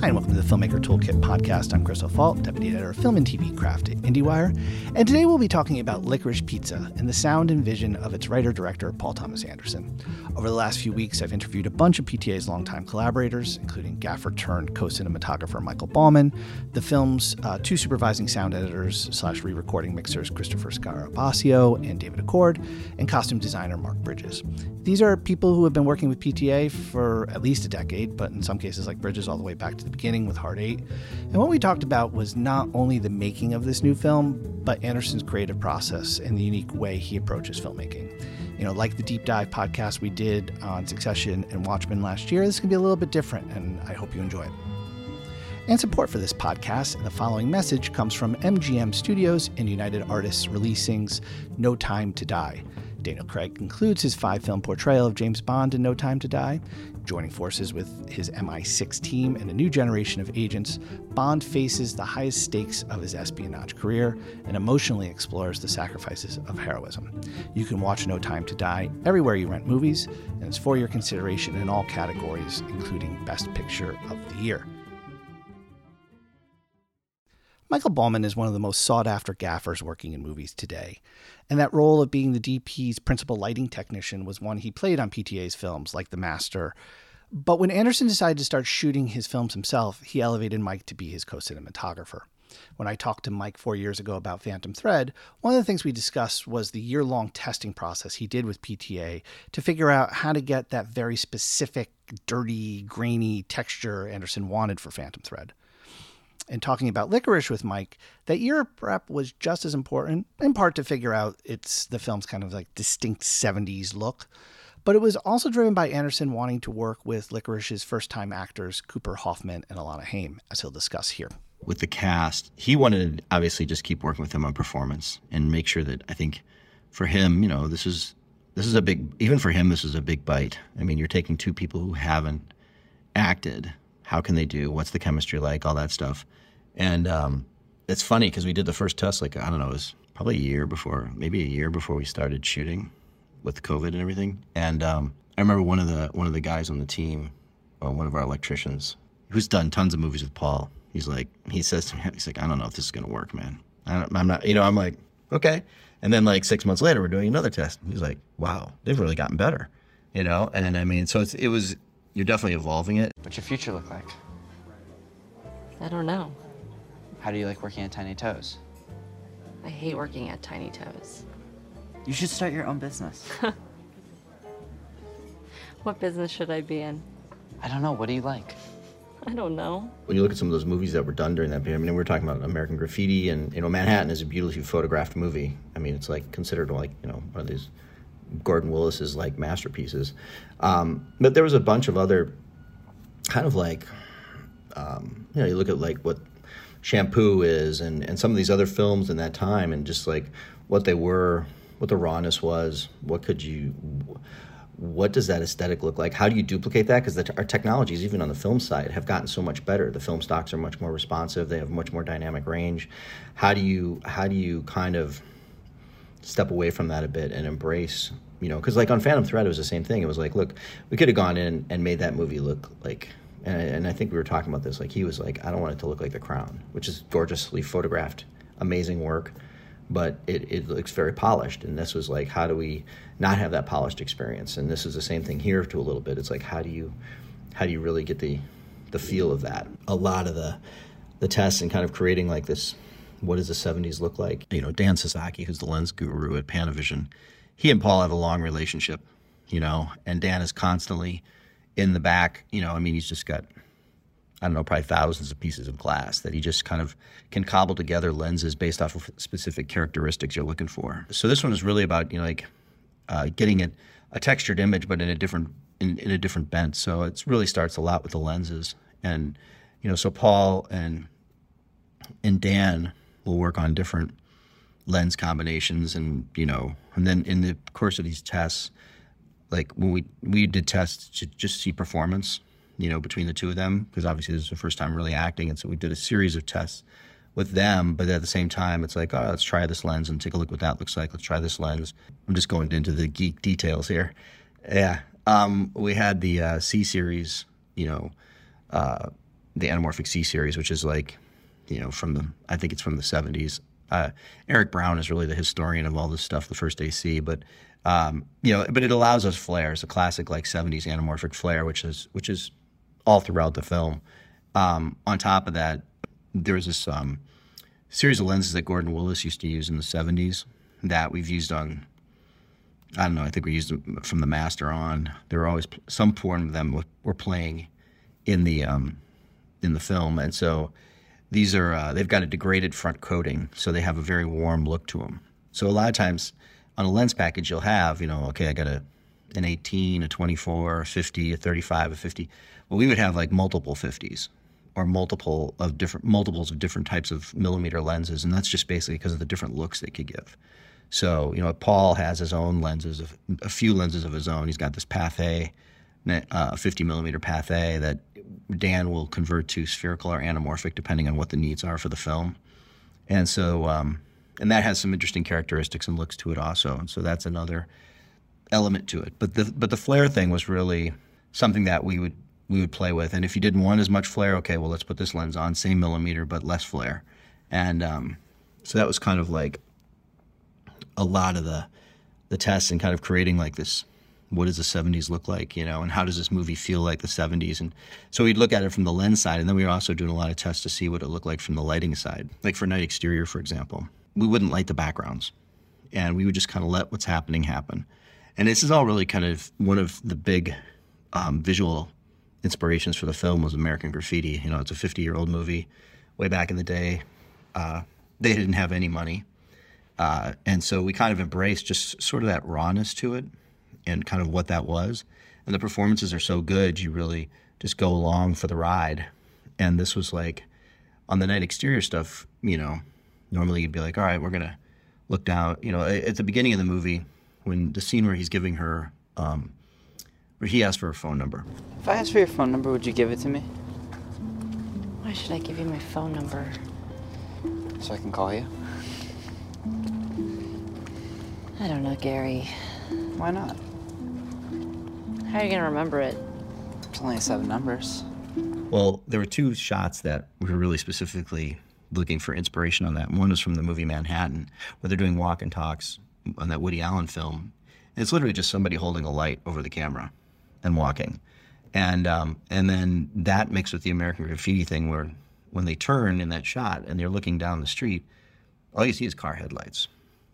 Hi, and welcome to the Filmmaker Toolkit podcast. I'm Chris O'Falt, Deputy Editor of Film and TV Craft at IndieWire. And today we'll be talking about Licorice Pizza and the sound and vision of its writer director, Paul Thomas Anderson. Over the last few weeks, I've interviewed a bunch of PTA's longtime collaborators, including gaffer turned co cinematographer Michael Bauman, the film's uh, two supervising sound editors slash re recording mixers, Christopher Scarabosio and David Acord, and costume designer Mark Bridges. These are people who have been working with PTA for at least a decade, but in some cases, like Bridges, all the way back to the beginning with Hard Eight. And what we talked about was not only the making of this new film, but Anderson's creative process and the unique way he approaches filmmaking. You know, like the deep dive podcast we did on Succession and Watchmen last year, this can be a little bit different, and I hope you enjoy it. And support for this podcast and the following message comes from MGM Studios and United Artists Releasing's No Time to Die. Daniel Craig concludes his five film portrayal of James Bond in No Time to Die. Joining forces with his MI6 team and a new generation of agents, Bond faces the highest stakes of his espionage career and emotionally explores the sacrifices of heroism. You can watch No Time to Die everywhere you rent movies, and it's for your consideration in all categories, including Best Picture of the Year. Michael Bauman is one of the most sought after gaffers working in movies today. And that role of being the DP's principal lighting technician was one he played on PTA's films like The Master. But when Anderson decided to start shooting his films himself, he elevated Mike to be his co cinematographer. When I talked to Mike four years ago about Phantom Thread, one of the things we discussed was the year long testing process he did with PTA to figure out how to get that very specific, dirty, grainy texture Anderson wanted for Phantom Thread and talking about licorice with Mike, that year prep was just as important, in part to figure out it's the film's kind of like distinct 70s look. But it was also driven by Anderson wanting to work with Licorice's first time actors, Cooper Hoffman and Alana Haim, as he'll discuss here. With the cast, he wanted to obviously just keep working with them on performance and make sure that I think for him, you know, this is this is a big even for him this is a big bite. I mean, you're taking two people who haven't acted. How can they do? What's the chemistry like? All that stuff. And um, it's funny because we did the first test, like, I don't know, it was probably a year before, maybe a year before we started shooting with COVID and everything. And um, I remember one of the one of the guys on the team, uh, one of our electricians, who's done tons of movies with Paul. He's like, he says to me, he's like, I don't know if this is gonna work, man. I am not, you know, I'm like, okay. And then like six months later, we're doing another test. He's like, wow, they've really gotten better, you know. And I mean, so it was, you're definitely evolving it. What's your future look like? I don't know. How do you like working at Tiny Toes? I hate working at Tiny Toes. You should start your own business. what business should I be in? I don't know. What do you like? I don't know. When you look at some of those movies that were done during that period, I mean, we were talking about American Graffiti, and you know, Manhattan is a beautifully photographed movie. I mean, it's like considered like you know one of these Gordon Willis's like masterpieces. Um, but there was a bunch of other kind of like um, you know, you look at like what Shampoo is, and and some of these other films in that time, and just like what they were, what the rawness was, what could you what does that aesthetic look like? How do you duplicate that? Because our technologies, even on the film side, have gotten so much better. The film stocks are much more responsive. They have much more dynamic range. How do you how do you kind of step away from that a bit and embrace? You know, because like on Phantom Thread, it was the same thing. It was like, look, we could have gone in and made that movie look like and, and I think we were talking about this. Like he was like, I don't want it to look like The Crown, which is gorgeously photographed, amazing work, but it, it looks very polished. And this was like, how do we not have that polished experience? And this is the same thing here to a little bit. It's like, how do you how do you really get the the feel of that? A lot of the the tests and kind of creating like this. What does the 70s look like? You know, Dan Sasaki, who's the lens guru at Panavision, he and Paul have a long relationship, you know, and Dan is constantly in the back, you know, I mean, he's just got, I don't know, probably thousands of pieces of glass that he just kind of can cobble together lenses based off of specific characteristics you're looking for. So this one is really about, you know, like uh, getting it, a textured image, but in a different, in, in a different bent. So it really starts a lot with the lenses. And, you know, so Paul and, and Dan will work on different lens combinations and, you know, and then in the course of these tests, like when we we did tests to just see performance, you know, between the two of them because obviously this is the first time really acting, and so we did a series of tests with them. But at the same time, it's like, oh, let's try this lens and take a look what that looks like. Let's try this lens. I'm just going into the geek details here. Yeah, um, we had the uh, C series, you know. Uh, the Anamorphic C series, which is like, you know, from the I think it's from the '70s. Uh, Eric Brown is really the historian of all this stuff, the first AC, but um, you know, but it allows us flares, a classic like '70s anamorphic flare, which is which is all throughout the film. Um, on top of that, there's this um, series of lenses that Gordon Willis used to use in the '70s that we've used on. I don't know. I think we used them from the master on. There were always some form of them were playing in the um, in the film, and so these are uh, they've got a degraded front coating, so they have a very warm look to them. So a lot of times on a lens package, you'll have you know, okay, I got a an 18, a 24, a 50, a 35, a 50. Well, we would have like multiple 50s or multiple of different multiples of different types of millimeter lenses, and that's just basically because of the different looks they could give. So you know, Paul has his own lenses, a few lenses of his own. He's got this Pathé, uh, 50 millimeter Pathé that Dan will convert to spherical or anamorphic depending on what the needs are for the film, and so um, and that has some interesting characteristics and looks to it also. And so that's another element to it. But the but the flare thing was really something that we would we would play with. And if you didn't want as much flare, okay, well let's put this lens on, same millimeter but less flare. And um, so that was kind of like a lot of the the tests and kind of creating like this what does the 70s look like you know and how does this movie feel like the 70s and so we'd look at it from the lens side and then we were also doing a lot of tests to see what it looked like from the lighting side. Like for night exterior for example we wouldn't light the backgrounds and we would just kind of let what's happening happen. And this is all really kind of one of the big um, visual inspirations for the film was american graffiti. You know it's a 50 year old movie. Way back in the day uh, they didn't have any money. Uh, and so we kind of embraced just sort of that rawness to it and kind of what that was. And the performances are so good, you really just go along for the ride. And this was like on the night exterior stuff, you know, normally you'd be like, all right, we're going to look down. You know, at the beginning of the movie, when the scene where he's giving her, um, where he asked for her phone number. If I asked for your phone number, would you give it to me? Why should I give you my phone number? So I can call you? I don't know, Gary. Why not? How are you going to remember it? It's only seven numbers. Well, there were two shots that we were really specifically looking for inspiration on that. One was from the movie Manhattan, where they're doing walk and talks on that Woody Allen film. And it's literally just somebody holding a light over the camera and walking. And um, and then that mixed with the American Graffiti thing, where when they turn in that shot and they're looking down the street, all you see is car headlights.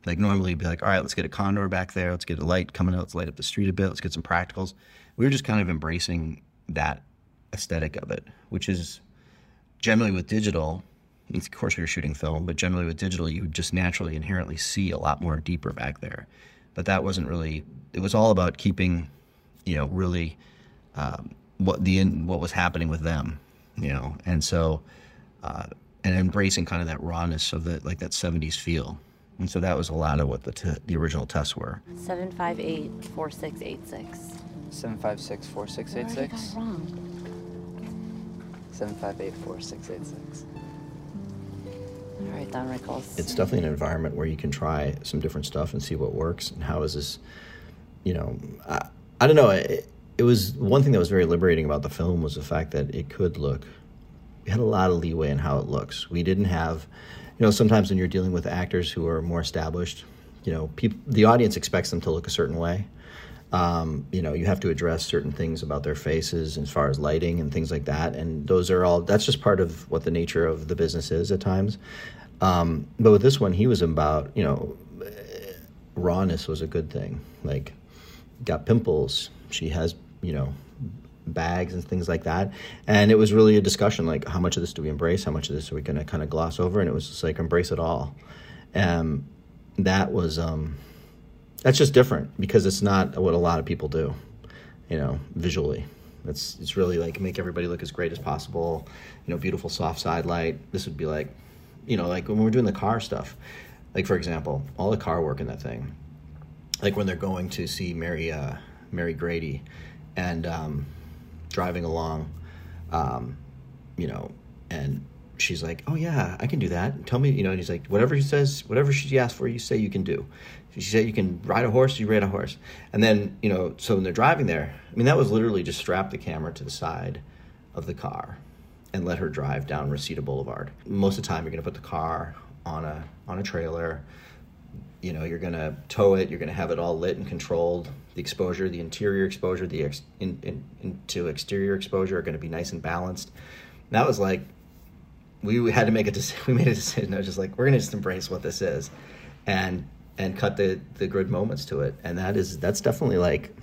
Like normally, you'd be like, all right, let's get a condor back there. Let's get a light coming out. Let's light up the street a bit. Let's get some practicals. We were just kind of embracing that aesthetic of it, which is generally with digital. Of course, we are shooting film, but generally with digital, you would just naturally inherently see a lot more deeper back there. But that wasn't really. It was all about keeping, you know, really um, what the what was happening with them, you know, and so uh, and embracing kind of that rawness of the like that '70s feel. And so that was a lot of what the, t- the original tests were. 758 4686. 756 4686? wrong. 758 4686. All right, Don Rickles. It's definitely an environment where you can try some different stuff and see what works and how is this, you know, I, I don't know. It, it was one thing that was very liberating about the film was the fact that it could look, we had a lot of leeway in how it looks. We didn't have, you know, sometimes when you're dealing with actors who are more established, you know, people, the audience expects them to look a certain way. Um, you know, you have to address certain things about their faces as far as lighting and things like that. And those are all, that's just part of what the nature of the business is at times. Um, but with this one, he was about, you know, rawness was a good thing. Like, got pimples. She has, you know, bags and things like that. And it was really a discussion like, how much of this do we embrace? How much of this are we going to kind of gloss over? And it was just like, embrace it all. And that was, um, that's just different because it's not what a lot of people do, you know, visually. It's, it's really like make everybody look as great as possible, you know, beautiful soft side light. This would be like, you know, like when we're doing the car stuff, like for example, all the car work in that thing, like when they're going to see Mary, uh, Mary Grady, and um, driving along, um, you know, and she's like, "Oh yeah, I can do that. Tell me, you know." And he's like, "Whatever he says, whatever she asks for, you say you can do." She said, "You can ride a horse. You ride a horse." And then, you know, so when they're driving there, I mean, that was literally just strap the camera to the side of the car, and let her drive down Reseda Boulevard. Most of the time, you're going to put the car on a on a trailer. You know, you're going to tow it. You're going to have it all lit and controlled. The exposure, the interior exposure, the ex, in, in, into exterior exposure are going to be nice and balanced. And that was like we had to make a decision. We made a decision. I was just like, we're going to just embrace what this is, and and cut the the good moments to it. And that is that's definitely like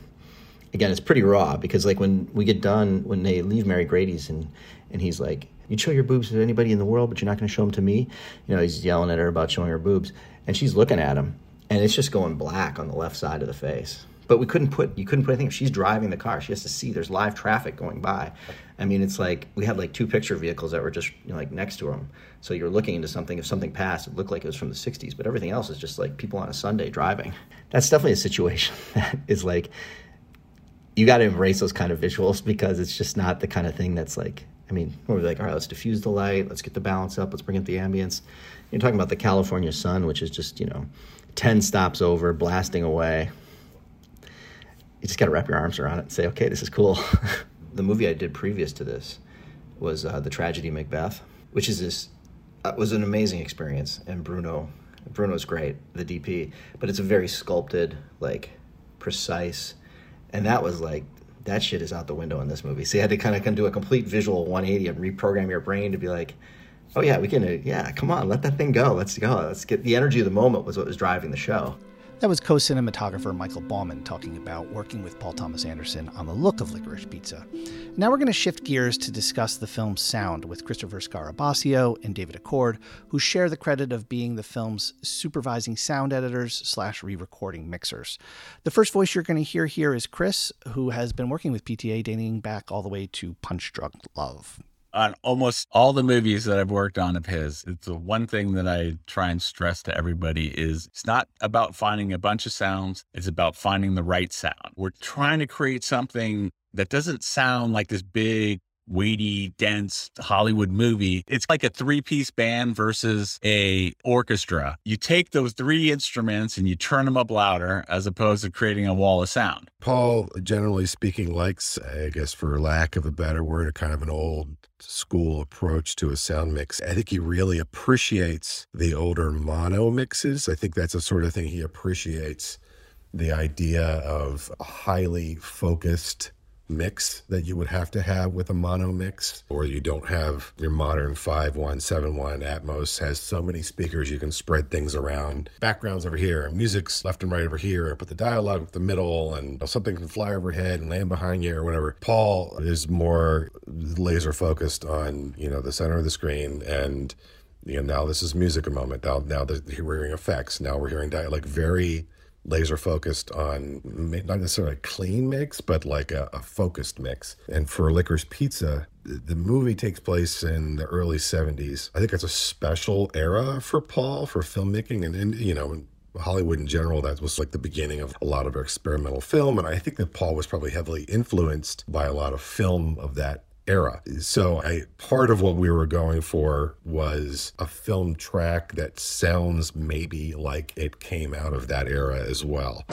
again, it's pretty raw because like when we get done, when they leave Mary Grady's and and he's like, "You'd show your boobs to anybody in the world, but you're not going to show them to me." You know, he's yelling at her about showing her boobs, and she's looking at him, and it's just going black on the left side of the face. But we couldn't put you couldn't put anything. She's driving the car. She has to see there's live traffic going by. I mean, it's like we had like two picture vehicles that were just you know, like next to them. So you're looking into something. If something passed, it looked like it was from the '60s, but everything else is just like people on a Sunday driving. That's definitely a situation that is like you got to embrace those kind of visuals because it's just not the kind of thing that's like I mean, we're like, all right, let's diffuse the light, let's get the balance up, let's bring up the ambience. You're talking about the California sun, which is just, you know, 10 stops over, blasting away. You just got to wrap your arms around it and say, okay, this is cool. the movie I did previous to this was uh, The Tragedy Macbeth, which is this, uh, was an amazing experience. And Bruno, Bruno's great, the DP, but it's a very sculpted, like, precise, and that was like that shit is out the window in this movie. So you had to kind of come do a complete visual 180 and reprogram your brain to be like, oh yeah, we can, uh, yeah, come on, let that thing go. Let's go. Let's get the energy of the moment was what was driving the show. That was co cinematographer Michael Bauman talking about working with Paul Thomas Anderson on the look of Licorice Pizza. Now we're going to shift gears to discuss the film's sound with Christopher Scarabosio and David Acord, who share the credit of being the film's supervising sound editors slash re recording mixers. The first voice you're going to hear here is Chris, who has been working with PTA dating back all the way to Punch Drunk Love on almost all the movies that I've worked on of his, it's the one thing that I try and stress to everybody is it's not about finding a bunch of sounds, it's about finding the right sound. We're trying to create something that doesn't sound like this big weighty, dense Hollywood movie. It's like a three-piece band versus a orchestra. You take those three instruments and you turn them up louder as opposed to creating a wall of sound. Paul, generally speaking, likes, I guess for lack of a better word, a kind of an old school approach to a sound mix. I think he really appreciates the older mono mixes. I think that's a sort of thing he appreciates the idea of a highly focused mix that you would have to have with a mono mix, or you don't have your modern 5171 Atmos has so many speakers you can spread things around. Backgrounds over here, music's left and right over here, put the dialogue in the middle, and something can fly overhead and land behind you or whatever. Paul is more laser focused on, you know, the center of the screen and you know, now this is music a moment. Now, now we're hearing effects. Now we're hearing dialogue. Like very laser focused on not necessarily a clean mix, but like a, a, focused mix. And for Licorice Pizza, the movie takes place in the early 70s. I think it's a special era for Paul for filmmaking and, and you know, Hollywood in general, that was like the beginning of a lot of experimental film. And I think that Paul was probably heavily influenced by a lot of film of that era. So I part of what we were going for was a film track that sounds maybe like it came out of that era as well.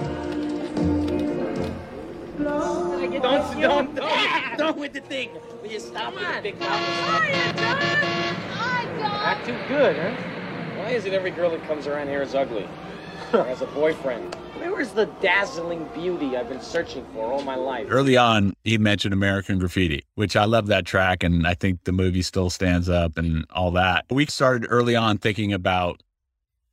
Don't, don't, don't, don't with the thing. Will you stop with the big mouth? Not too good, huh? Why is it every girl that comes around here is ugly? or has a boyfriend? Where is the dazzling beauty I've been searching for all my life? Early on, he mentioned American Graffiti, which I love that track. And I think the movie still stands up and all that. We started early on thinking about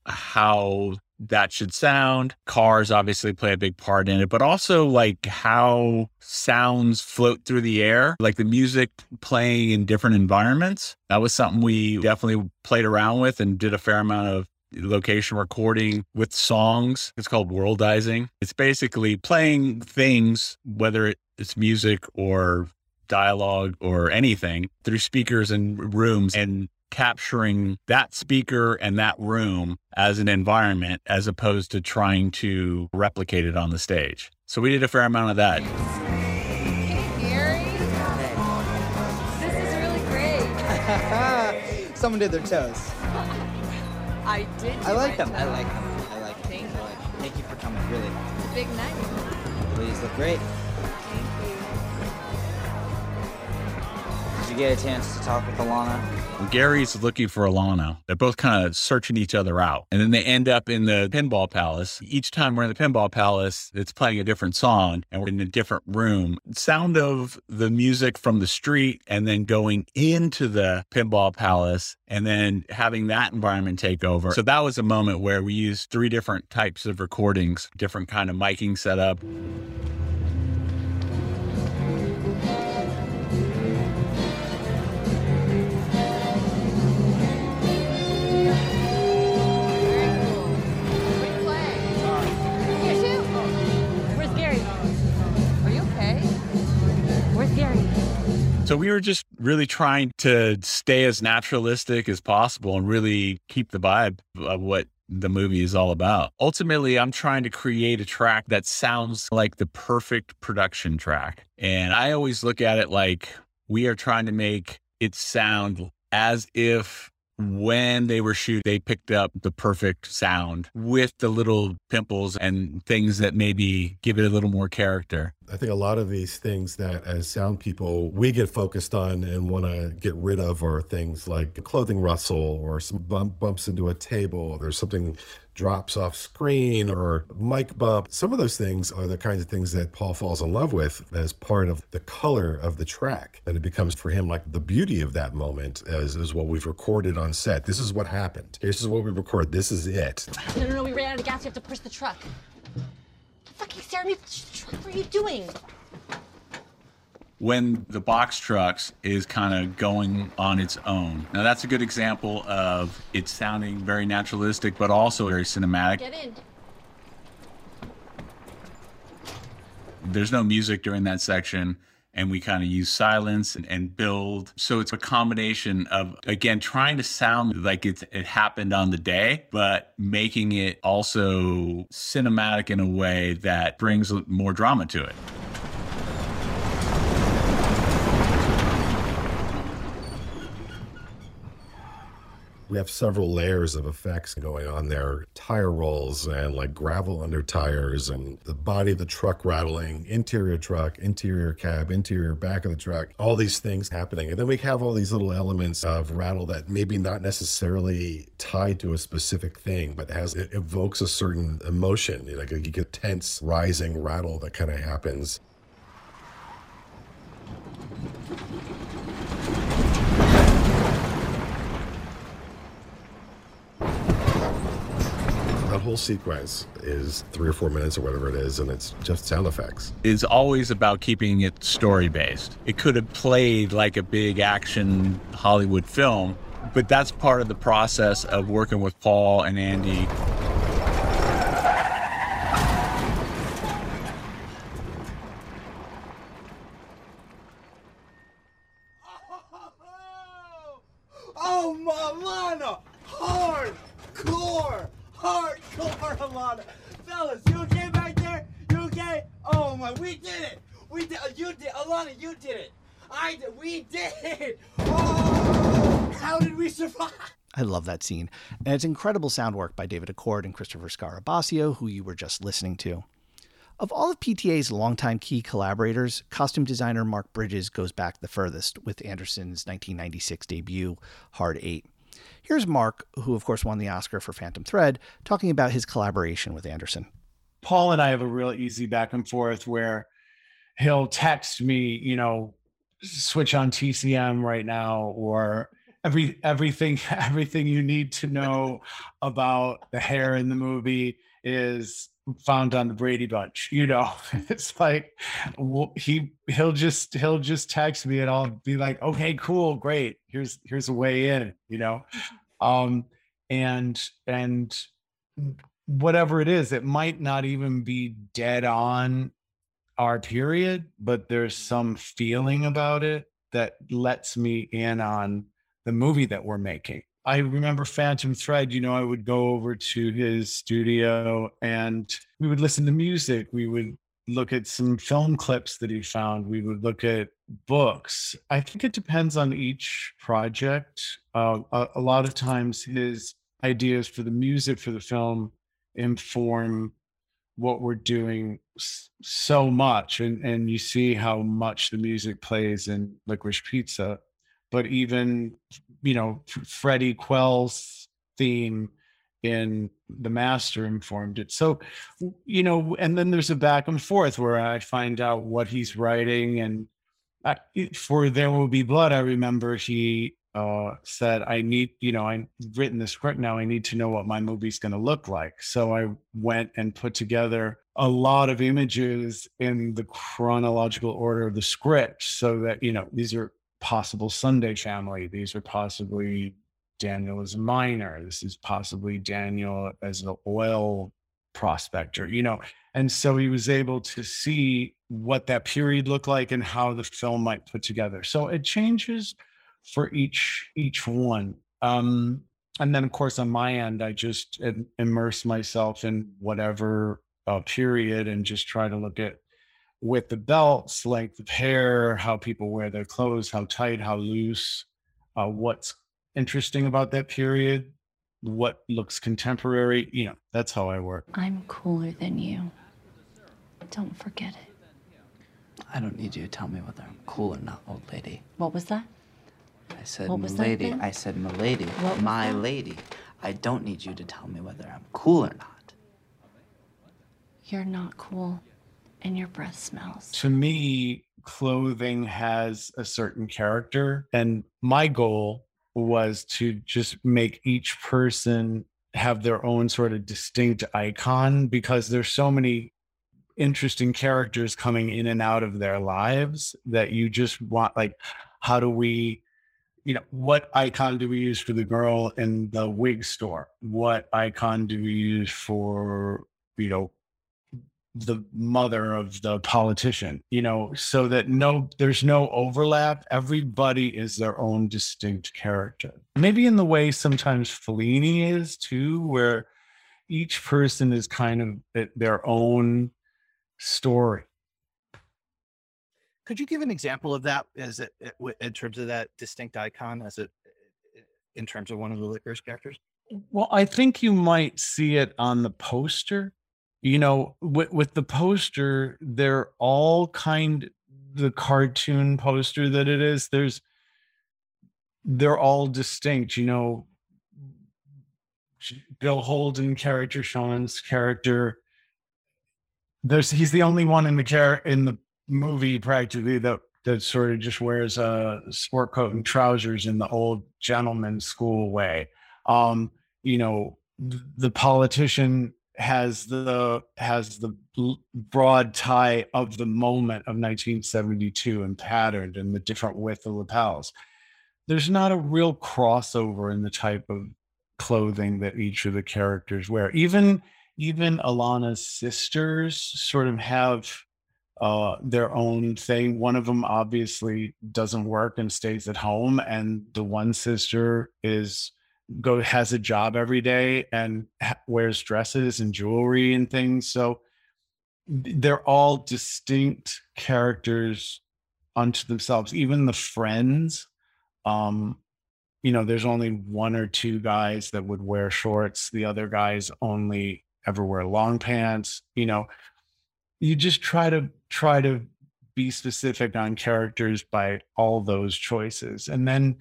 how that should sound. Cars obviously play a big part in it, but also like how sounds float through the air, like the music playing in different environments. That was something we definitely played around with and did a fair amount of location recording with songs. It's called worldizing. It's basically playing things, whether it's music or dialogue or anything, through speakers and rooms and capturing that speaker and that room as an environment as opposed to trying to replicate it on the stage. So we did a fair amount of that. This is really great. Someone did their toes. I did. I like them. I like them. I like them. Thank you. Thank you for coming. Really. Big night. Ladies look great. Get a chance to talk with Alana? Gary's looking for Alana. They're both kind of searching each other out. And then they end up in the pinball palace. Each time we're in the pinball palace, it's playing a different song and we're in a different room. Sound of the music from the street and then going into the pinball palace and then having that environment take over. So that was a moment where we used three different types of recordings, different kind of miking setup. So we were just really trying to stay as naturalistic as possible and really keep the vibe of what the movie is all about. Ultimately, I'm trying to create a track that sounds like the perfect production track. And I always look at it like we are trying to make it sound as if when they were shooting, they picked up the perfect sound with the little pimples and things that maybe give it a little more character. I think a lot of these things that as sound people we get focused on and want to get rid of are things like clothing rustle or some bump bumps into a table. There's something drops off screen or mic bump. Some of those things are the kinds of things that Paul falls in love with as part of the color of the track. And it becomes for him like the beauty of that moment as is what we've recorded on set. This is what happened. This is what we record. This is it. No, no, no, we ran out of gas. We have to push the truck. Fucking me push the truck. What are you doing? when the box trucks is kind of going on its own. Now that's a good example of it sounding very naturalistic, but also very cinematic. Get in. There's no music during that section. And we kind of use silence and, and build. So it's a combination of, again, trying to sound like it happened on the day, but making it also cinematic in a way that brings more drama to it. We have several layers of effects going on there tire rolls and like gravel under tires, and the body of the truck rattling, interior truck, interior cab, interior back of the truck, all these things happening. And then we have all these little elements of rattle that maybe not necessarily tied to a specific thing, but has it evokes a certain emotion. Like you get tense, rising rattle that kind of happens. Whole sequence is three or four minutes or whatever it is, and it's just sound effects. is always about keeping it story based. It could have played like a big action Hollywood film, but that's part of the process of working with Paul and Andy. Oh, Alana! Hardcore! Hardcore, Alana! Fellas, you okay back there? You okay? Oh my, we did it! We did, you did, Alana, you did it! I did, we did it! Oh! How did we survive? I love that scene. And it's incredible sound work by David Acord and Christopher Scarabosio, who you were just listening to. Of all of PTA's longtime key collaborators, costume designer Mark Bridges goes back the furthest with Anderson's 1996 debut, Hard Eight. Here's Mark, who of course won the Oscar for Phantom Thread, talking about his collaboration with Anderson. Paul and I have a real easy back and forth where he'll text me, you know, switch on TCM right now or every everything everything you need to know about the hair in the movie is found on the Brady Bunch. You know, it's like he he'll just he'll just text me and I'll be like, okay, cool, great. Here's here's a way in. You know, um, and and whatever it is, it might not even be dead on our period, but there's some feeling about it that lets me in on the movie that we're making. I remember Phantom Thread, you know, I would go over to his studio and we would listen to music. We would look at some film clips that he found. We would look at books. I think it depends on each project. Uh, a, a lot of times his ideas for the music for the film inform what we're doing so much and and you see how much the music plays in licorice pizza but even you know Freddie Quell's theme in the master informed it. So, you know, and then there's a back and forth where I find out what he's writing. And I, for There Will Be Blood, I remember he uh, said, I need, you know, I've written the script now. I need to know what my movie's going to look like. So I went and put together a lot of images in the chronological order of the script so that, you know, these are possible Sunday family. These are possibly Daniel as a miner. This is possibly Daniel as an oil prospector, you know. And so he was able to see what that period looked like and how the film might put together. So it changes for each each one. Um, and then of course on my end, I just immerse myself in whatever uh, period and just try to look at with the belts, length of hair, how people wear their clothes, how tight, how loose, uh, what's interesting about that period, what looks contemporary. You know, that's how I work. I'm cooler than you. Don't forget it. I don't need you to tell me whether I'm cool or not, old lady. What was that? I said, What milady. I said, milady. What My lady. I don't need you to tell me whether I'm cool or not. You're not cool, and your breath smells. To me, clothing has a certain character, and my goal was to just make each person have their own sort of distinct icon because there's so many interesting characters coming in and out of their lives that you just want like how do we you know what icon do we use for the girl in the wig store what icon do we use for you know the mother of the politician you know so that no there's no overlap everybody is their own distinct character maybe in the way sometimes Fellini is too where each person is kind of their own story Could you give an example of that as it, in terms of that distinct icon as it in terms of one of the licorice characters? Well, I think you might see it on the poster. You know, with, with the poster, they're all kind the cartoon poster that it is. There's they're all distinct. You know, Bill Holden character, Sean's character. There's he's the only one in the char in the movie practically that that sort of just wears a sport coat and trousers in the old gentleman school way. Um, you know, the politician has the has the broad tie of the moment of 1972 and patterned and the different width of lapels. There's not a real crossover in the type of clothing that each of the characters wear. Even even Alana's sisters sort of have uh, their own thing. One of them obviously doesn't work and stays at home, and the one sister is go has a job every day and ha- wears dresses and jewelry and things. So they're all distinct characters unto themselves. Even the friends, um, you know, there's only one or two guys that would wear shorts. The other guys only ever wear long pants. You know, you just try to try to be specific on characters by all those choices and then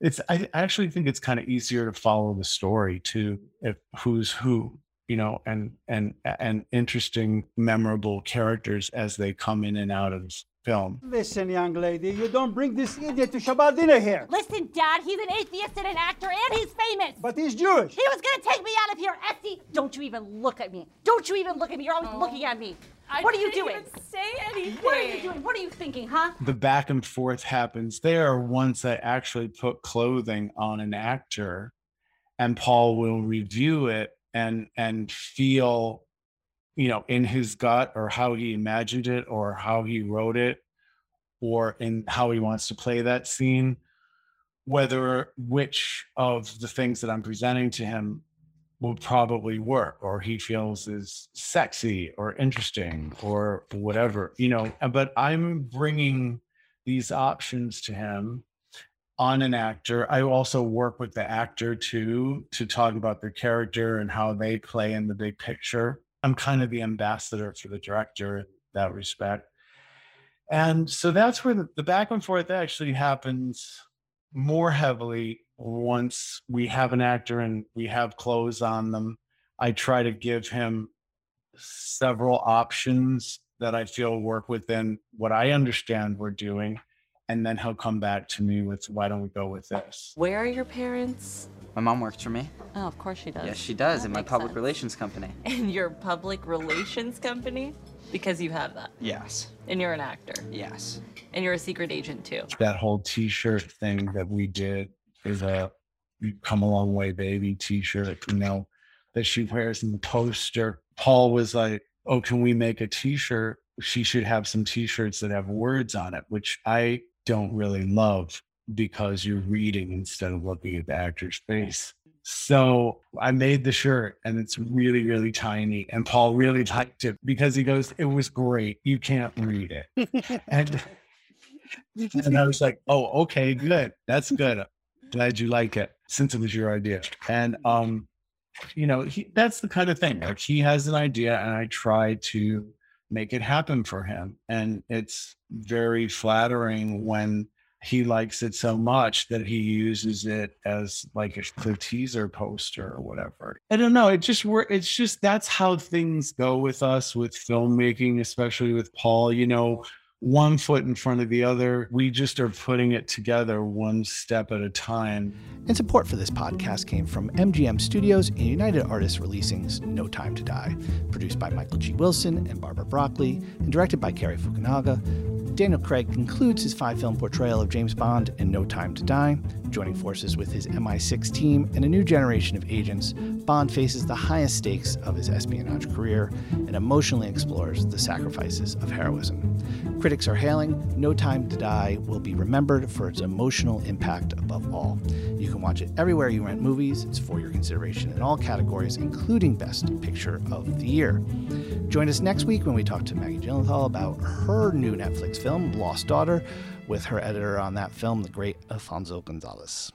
it's i I actually think it's kind of easier to follow the story too if who's who you know and and and interesting memorable characters as they come in and out of s- film Listen, young lady, you don't bring this idiot to Shabbat dinner here. Listen, Dad, he's an atheist and an actor, and he's famous. But he's Jewish. He was gonna take me out of here, Essie. Don't you even look at me. Don't you even look at me. You're always looking at me. I what are you doing? even say anything. What are you doing? What are you thinking, huh? the back and forth happens there once i actually put clothing on an actor and paul will review it and and feel you know in his gut or how he imagined it or how he wrote it or in how he wants to play that scene whether which of the things that i'm presenting to him will probably work or he feels is sexy or interesting or whatever you know but i'm bringing these options to him on an actor. I also work with the actor too to talk about their character and how they play in the big picture. I'm kind of the ambassador for the director in that respect. And so that's where the, the back and forth actually happens more heavily once we have an actor and we have clothes on them. I try to give him several options that I feel work within what I understand we're doing. And then he'll come back to me with, why don't we go with this? Where are your parents? My mom works for me. Oh, of course she does. Yes, she does That in my public sense. relations company. In your public relations company? Because you have that. Yes. And you're an actor. Yes. And you're a secret agent too. That whole t shirt thing that we did is a "You come a long way, baby t shirt, you know, that she wears in the poster. Paul was like, Oh, can we make a t shirt? She should have some t shirts that have words on it, which I don't really love because you're reading instead of looking at the actor's face. So I made the shirt and it's really, really tiny. And Paul really liked it because he goes, It was great. You can't read it. and and I was like, oh, okay, good. That's good. Glad you like it since it was your idea. And um, you know, he, that's the kind of thing. Like he has an idea and I try to make it happen for him. And it's very flattering when he likes it so much that he uses it as like a teaser poster or whatever. I don't know. It just it's just that's how things go with us with filmmaking, especially with Paul. You know, one foot in front of the other. We just are putting it together one step at a time. And support for this podcast came from MGM Studios and United Artists Releasing's No Time to Die, produced by Michael G. Wilson and Barbara Broccoli, and directed by Cary Fukunaga. Daniel Craig concludes his five film portrayal of James Bond in No Time to Die. Joining forces with his MI6 team and a new generation of agents, Bond faces the highest stakes of his espionage career and emotionally explores the sacrifices of heroism. Critics are hailing No Time to Die will be remembered for its emotional impact above all. You can watch it everywhere you rent movies. It's for your consideration in all categories, including Best Picture of the Year. Join us next week when we talk to Maggie Gyllenhaal about her new Netflix film, Lost Daughter, with her editor on that film, the great Affonso Gonçalves.